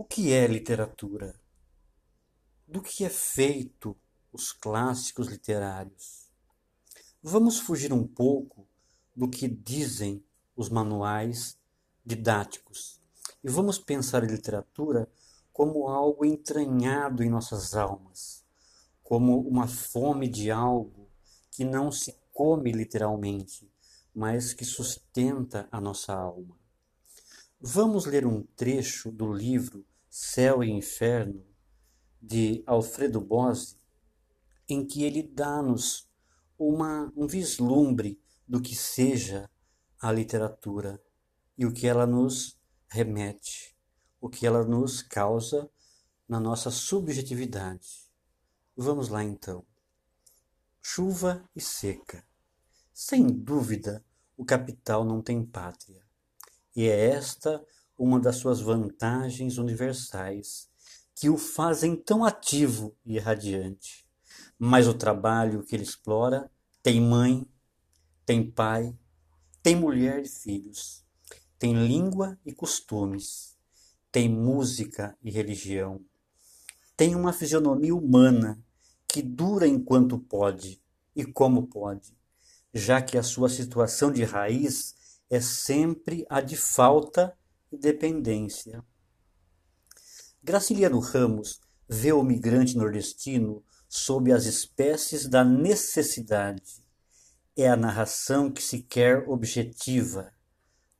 O que é literatura? Do que é feito os clássicos literários? Vamos fugir um pouco do que dizem os manuais didáticos e vamos pensar a literatura como algo entranhado em nossas almas, como uma fome de algo que não se come literalmente, mas que sustenta a nossa alma. Vamos ler um trecho do livro Céu e Inferno, de Alfredo Bose, em que ele dá-nos um vislumbre do que seja a literatura e o que ela nos remete, o que ela nos causa na nossa subjetividade. Vamos lá então. Chuva e seca. Sem dúvida, o capital não tem pátria. E é esta uma das suas vantagens universais, que o fazem tão ativo e radiante. Mas o trabalho que ele explora tem mãe, tem pai, tem mulher e filhos, tem língua e costumes, tem música e religião, tem uma fisionomia humana que dura enquanto pode e como pode, já que a sua situação de raiz é sempre a de falta e dependência. Graciliano Ramos vê o migrante nordestino sob as espécies da necessidade. É a narração que se quer objetiva,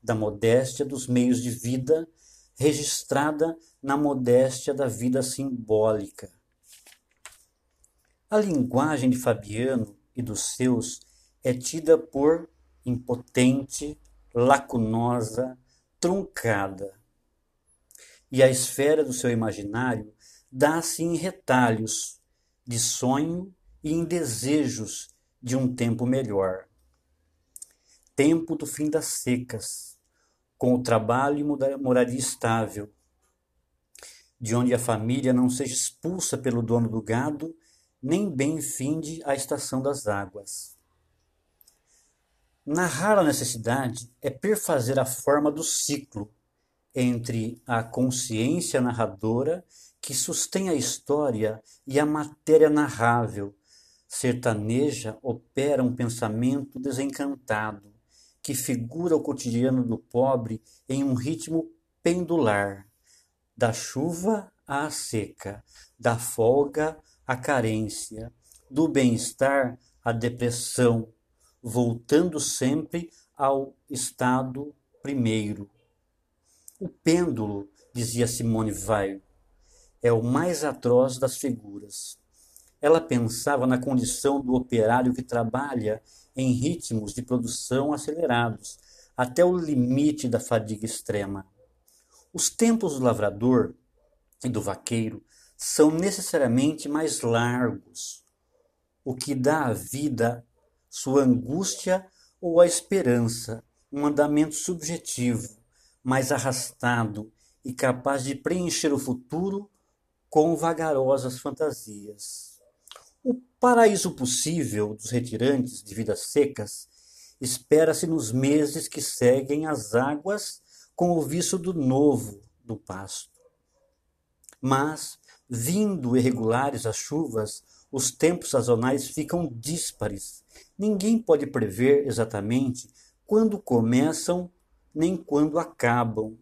da modéstia dos meios de vida, registrada na modéstia da vida simbólica. A linguagem de Fabiano e dos seus é tida por impotente, lacunosa, truncada. E a esfera do seu imaginário dá-se em retalhos de sonho e em desejos de um tempo melhor. Tempo do fim das secas, com o trabalho e moradia estável, de onde a família não seja expulsa pelo dono do gado, nem bem finde a estação das águas. Narrar a necessidade é perfazer a forma do ciclo entre a consciência narradora que sustém a história e a matéria narrável. Sertaneja opera um pensamento desencantado que figura o cotidiano do pobre em um ritmo pendular, da chuva à seca, da folga à carência, do bem-estar à depressão, voltando sempre ao estado primeiro. O pêndulo, dizia Simone Weil, é o mais atroz das figuras. Ela pensava na condição do operário que trabalha em ritmos de produção acelerados, até o limite da fadiga extrema. Os tempos do lavrador e do vaqueiro são necessariamente mais largos, o que dá à vida sua angústia ou a esperança, um andamento subjetivo, mais arrastado e capaz de preencher o futuro com vagarosas fantasias. O paraíso possível dos retirantes de vidas secas espera-se nos meses que seguem as águas com o vício do novo do pasto. Mas, vindo irregulares as chuvas, os tempos sazonais ficam díspares. Ninguém pode prever exatamente quando começam nem quando acabam.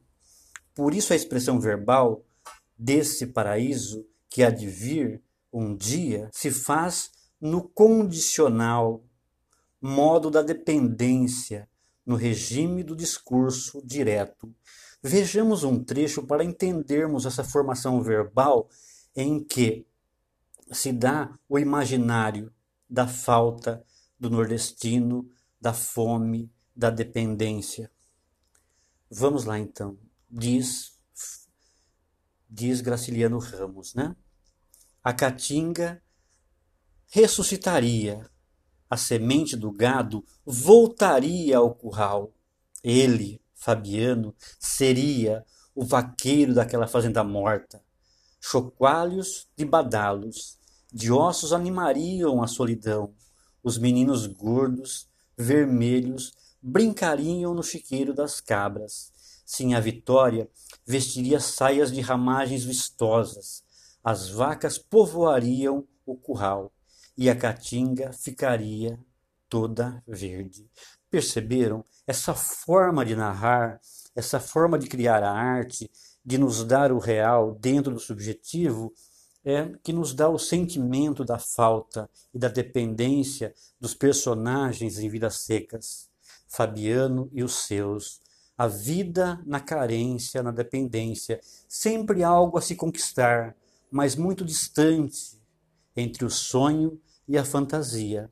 Por isso a expressão verbal desse paraíso que há de vir um dia se faz no condicional, modo da dependência, no regime do discurso direto. Vejamos um trecho para entendermos essa formação verbal em que se dá o imaginário da falta do nordestino, da fome, da dependência. Vamos lá então. Diz diz Graciliano Ramos, né? A caatinga ressuscitaria, a semente do gado voltaria ao curral. Ele, Fabiano, seria o vaqueiro daquela fazenda morta. Chocalhos de badalos, de ossos animariam a solidão. Os meninos gordos, vermelhos, brincariam no chiqueiro das cabras. Sim, a Vitória vestiria saias de ramagens vistosas, as vacas povoariam o curral e a caatinga ficaria toda verde. Perceberam? Essa forma de narrar, essa forma de criar a arte, de nos dar o real dentro do subjetivo, é que nos dá o sentimento da falta e da dependência dos personagens em Vidas Secas, Fabiano e os seus. A vida na carência, na dependência, sempre algo a se conquistar, mas muito distante entre o sonho e a fantasia.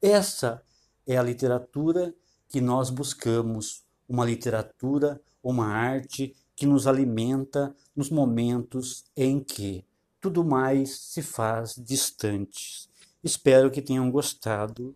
Essa é a literatura que nós buscamos, uma literatura, uma arte que nos alimenta nos momentos em que tudo mais se faz distante. Espero que tenham gostado